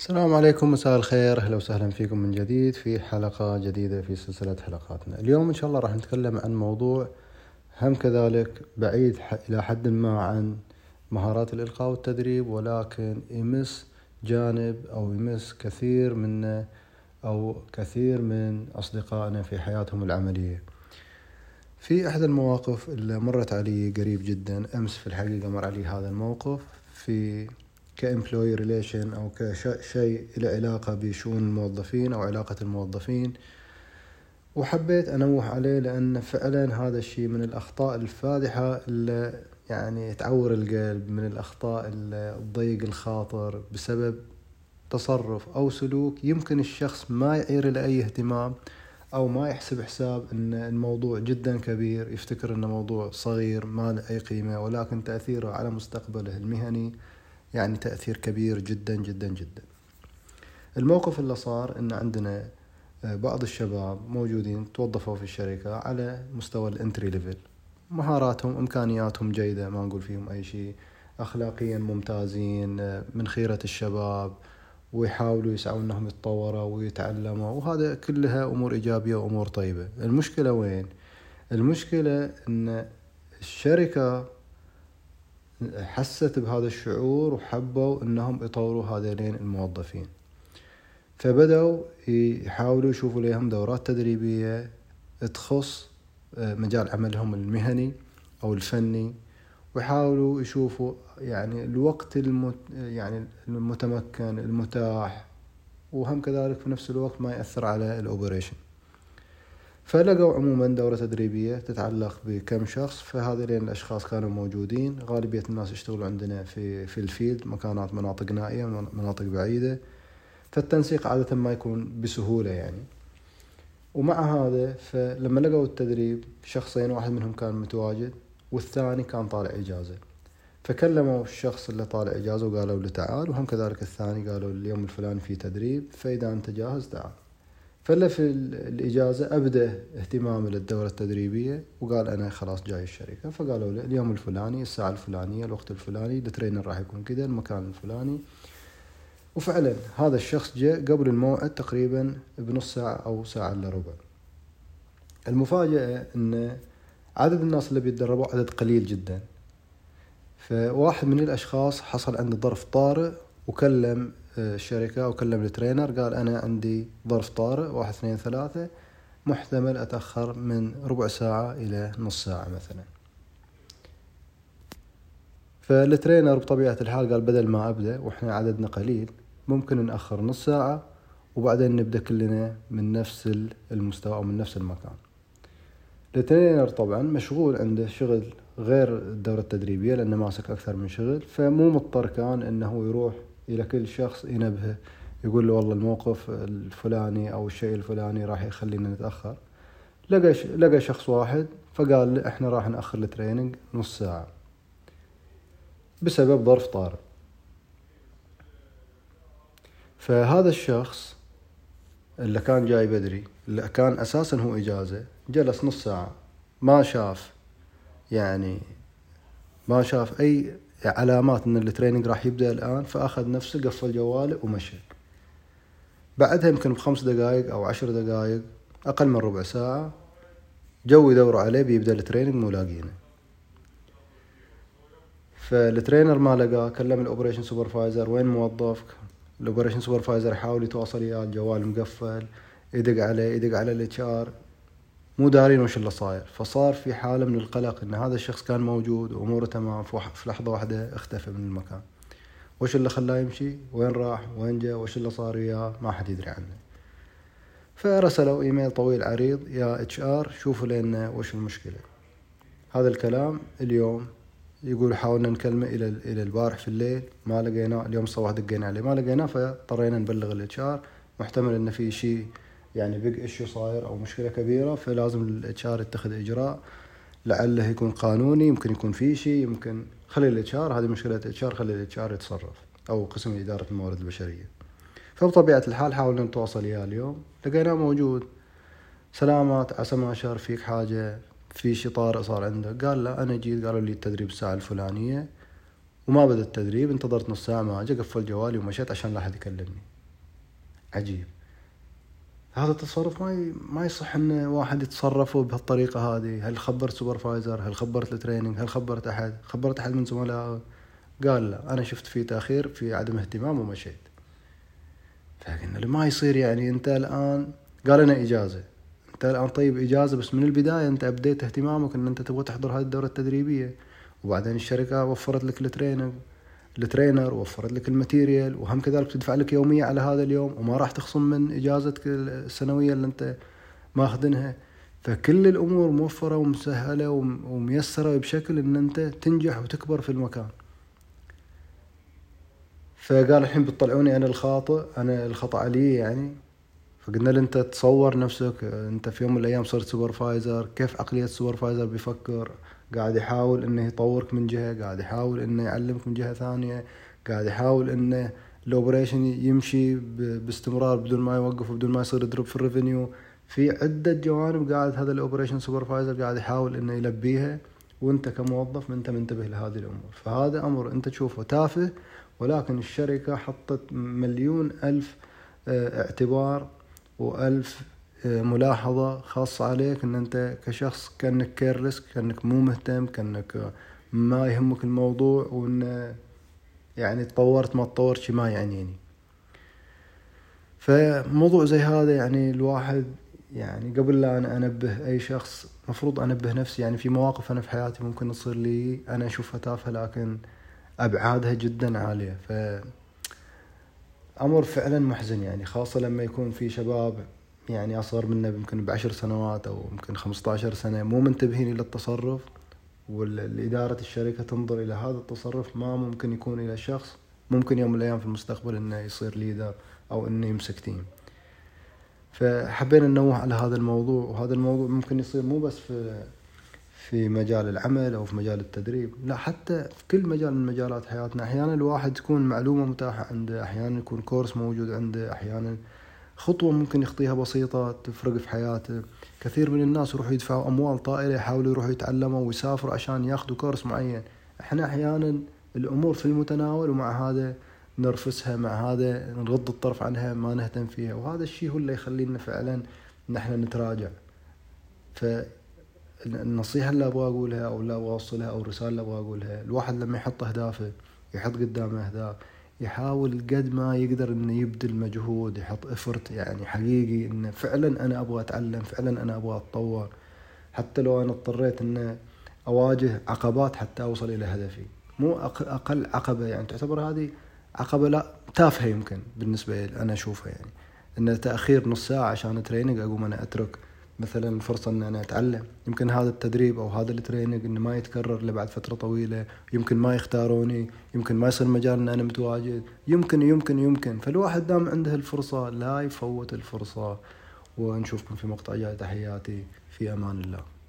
السلام عليكم مساء الخير. أهلا وسهلا فيكم من جديد في حلقة جديدة في سلسلة حلقاتنا. اليوم إن شاء الله راح نتكلم عن موضوع هم كذلك بعيد إلى حد ما عن مهارات الإلقاء والتدريب ولكن يمس جانب أو يمس كثير منا أو كثير من أصدقائنا في حياتهم العملية. في أحد المواقف اللي مرت علي قريب جدا أمس في الحقيقة مر علي هذا الموقف في ال employee relation أو كشيء له علاقة بشؤون الموظفين أو علاقة الموظفين. وحبيت أنوه عليه لأن فعلا هذا الشيء من الأخطاء الفادحة اللي يعني تعور القلب من الأخطاء اللي تضيق الخاطر بسبب تصرف أو سلوك يمكن الشخص ما يعير له أي اهتمام أو ما يحسب حساب إن الموضوع جدا كبير يفتكر انه موضوع صغير ما له أي قيمة ولكن تأثيره على مستقبله المهني. يعني تأثير كبير جدا جدا جدا. الموقف اللي صار إن عندنا آه، بعض الشباب موجودين توظفوا في الشركة على مستوى ال entry level مهاراتهم إمكانياتهم جيدة ما نقول فيهم أي شيء. اخلاقيا ممتازين آه، من خيرة الشباب ويحاولوا يسعوا إنهم يتطوروا ويتعلموا. وهذا كلها أمور إيجابية وأمور طيبة. المشكلة وين؟ المشكلة إن الشركة حست بهذا الشعور وحبوا إنهم يطوروا هذين الموظفين. فبدأوا يحاولوا يشوفوا لهم دورات تدريبية تخص آه، مجال عملهم المهني أو الفني ويحاولوا يشوفوا يعني الوقت المت يعني المتمكن المتاح وهم كذلك في نفس الوقت ما يأثر على الأوبريشن. فلقوا عموما دورة تدريبية تتعلق بكم شخص فهذين الأشخاص كانوا موجودين. غالبية الناس يشتغلوا عندنا في في الفيلد مكانات مناطق نائية مناطق بعيدة. فالتنسيق عادة ما يكون بسهولة يعني. ومع هذا فلما لقوا التدريب شخصين واحد منهم كان متواجد والثاني كان طالع إجازة. فكلموا الشخص اللي طالع إجازة وقالوا له تعال وهم كذلك الثاني قالوا اليوم الفلاني في تدريب فإذا أنت جاهز تعال. فله في الإجازة أبدأ اهتمامه للدورة التدريبية وقال أنا خلاص جاي الشركة فقالوا له اليوم الفلاني الساعة الفلانية الوقت الفلاني الترينر راح يكون كذا المكان الفلاني. وفعلا هذا الشخص جاء قبل الموعد تقريبا بنص ساعة أو ساعة إلا ربع. المفاجأة أن عدد الناس اللي بيتدربوا عدد قليل جدا. فواحد من الأشخاص حصل عنده ظرف طارئ وكلم الشركة وكلم ال trainer قال أنا عندي ظرف طارئ واحد اثنين ثلاثة محتمل أتأخر من ربع ساعة إلى نص ساعة مثلا. فال trainer بطبيعة الحال قال بدل ما أبدأ وإحنا عددنا قليل ممكن نأخر نص ساعة وبعدين نبدأ كلنا من نفس المستوى أو من نفس المكان. ال trainer طبعا مشغول عنده شغل غير الدورة التدريبية لأنه ماسك أكثر من شغل فمو مضطر كان أنه يروح إلى كل شخص ينبهه يقول له والله الموقف الفلاني أو الشيء الفلاني راح يخلينا نتأخر. لقى لقى شخص واحد فقال إحنا راح نأخر ال training نص ساعة. بسبب ظرف طارئ. فهذا الشخص اللي كان جاي بدري اللي كان أساسا هو إجازة جلس نص ساعة. ما شاف يعني ما شاف أي علامات إن ال training راح يبدأ الآن فأخذ نفسه قفل جواله ومشى بعدها يمكن بخمس دقائق أو عشر دقائق أقل من ربع ساعة جو يدوروا عليه بيبدأ ال training مو لاقينه. فال trainer ما لقاه كلم ال operation supervisor وين موظفك؟ ال operation supervisor يحاول يتواصل وياه الجوال مقفل يدق عليه يدق على ال HR مو دارين وش اللي صاير. فصار في حالة من القلق إن هذا الشخص كان موجود وأموره تمام في لحظة واحدة اختفى من المكان. وش اللي خلاه يمشي؟ وين راح؟ وين جاء؟ وش اللي صار وياه؟ ما حد يدري عنه. فرسلوا إيميل طويل عريض يا HR شوفوا لنا وش المشكلة. هذا الكلام اليوم يقول حاولنا نكلمه إلى إلى البارح في الليل. ما لقيناه اليوم الصباح دقينا عليه. ما لقيناه فاضطرينا نبلغ ال HR. محتمل انه في شيء يعني big issue صاير أو مشكلة كبيرة فلازم ال HR يتخذ إجراء لعله يكون قانوني يمكن يكون في شيء يمكن خلي ال HR هذه مشكلة HR خلي ال HR يتصرف أو قسم إدارة الموارد البشرية. فبطبيعة الحال حاولنا نتواصل وياه اليوم. لقيناه موجود. سلامات عسى ما شر فيك حاجة؟ في شيء طارئ صار عندك قال لا أنا جيت قالوا لي التدريب الساعة الفلانية وما بدا التدريب انتظرت نص ساعة ما اجى قفل جوالي ومشيت عشان لا أحد يكلمني. عجيب. هذا التصرف ما ما يصح إن واحد يتصرف بهالطريقة هذه. هل خبرت supervisor هل خبرت ال training هل خبرت أحد؟ خبرت أحد من زملائه؟ قال لا. أنا شفت في تأخير في عدم اهتمام ومشيت فقلنا له ما يصير يعني أنت الآن؟ قال أنا إجازة. أنت الآن طيب إجازة بس من البداية أنت أبديت اهتمامك إن أنت تبغى تحضر هذه الدورة التدريبية. وبعدين الشركة وفرت لك ال training ال trainer وفرت لك ال material وهم كذلك تدفع لك يومية على هذا اليوم وما راح تخصم من إجازتك السنوية اللي أنت ماخذنها. فكل الأمور موفرة ومسهلة وميسرة بشكل إن أنت تنجح وتكبر في المكان. فقال الحين بتطلعوني أنا الخاطئ أنا الخطأ علي يعني. فقلنا له أنت تصور نفسك أنت في يوم من الأيام صرت supervisor كيف عقلية ال supervisor بيفكر؟ قاعد يحاول إنه يطورك من جهة قاعد يحاول إنه يعلمك من جهة ثانية قاعد يحاول إنه ال operation يمشي باستمرار بدون ما يوقف وبدون ما يصير drop في ال revenue في عدة جوانب قاعد هذا ال operation supervisor قاعد يحاول إنه يلبيها وأنت كموظف أنت منتبه لهذه الأمور. فهذا أمر أنت تشوفه تافه ولكن الشركة حطت مليون ألف آه، اعتبار وألف ملاحظة خاصة عليك إن أنت كشخص كأنك كيرلس كأنك مو مهتم كأنك ما يهمك الموضوع وإن يعني تطورت ما تطورت شي ما يعنيني. فموضوع زي هذا يعني الواحد يعني قبل لا أنا أنبه أي شخص مفروض أنبه نفسي. يعني في مواقف أنا في حياتي ممكن تصير لي أنا أشوفها تافهة لكن أبعادها جدا عالية. ف أمر فعلا محزن يعني خاصة لما يكون في شباب يعني أصغر منا يمكن بعشر سنوات أو يمكن خمسة عشر سنة. مو منتبهين إلى التصرف والإدارة الشركة تنظر إلى هذا التصرف. ما ممكن يكون إلى شخص ممكن يوم من الأيام في المستقبل إنه يصير leader أو إنه يمسك team فحبينا ننوه على هذا الموضوع وهذا الموضوع ممكن يصير مو بس في في مجال العمل أو في مجال التدريب لا حتى في كل مجال من مجالات حياتنا. أحيانا الواحد تكون معلومة متاحة عنده أحيانا يكون course موجود عنده أحيانا خطوة ممكن يخطيها بسيطة تفرق في حياته. كثير من الناس يروحوا يدفعوا أموال طائلة يحاولوا يروحوا يتعلموا ويسافروا عشان ياخذوا كورس معين. إحنا أحيانا الأمور في المتناول ومع هذا نرفسها مع هذا نغض الطرف عنها ما نهتم فيها. وهذا الشيء هو اللي يخلينا فعلا نحن نتراجع. فالنصيحة اللي أبغى أقولها أو اللي أبغى أوصلها أو الرسالة اللي أبغى أقولها الواحد لما يحط أهدافه يحط قدامه أهداف يحاول قد ما يقدر إنه يبذل مجهود يحط effort يعني حقيقي إنه فعلا أنا أبغى أتعلم فعلا أنا أبغى أتطور. حتى لو أنا اضطريت ان أواجه عقبات حتى أوصل إلى هدفي. مو أقل عقبة يعني تعتبر هذه عقبة لا تافهة يمكن بالنسبة لي أنا أشوفها يعني. إن تأخير نص ساعة عشان training أقوم أنا أترك. مثلا فرصة ان أنا أتعلم. يمكن هذا التدريب أو هذا ال training إنه ما يتكرر لبعد فترة طويلة. يمكن ما يختاروني. يمكن ما يصير مجال ان أنا متواجد. يمكن يمكن يمكن. فالواحد دام عنده الفرصة لا يفوت الفرصة. ونشوفكم في مقطع جاي. تحياتي. في أمان الله.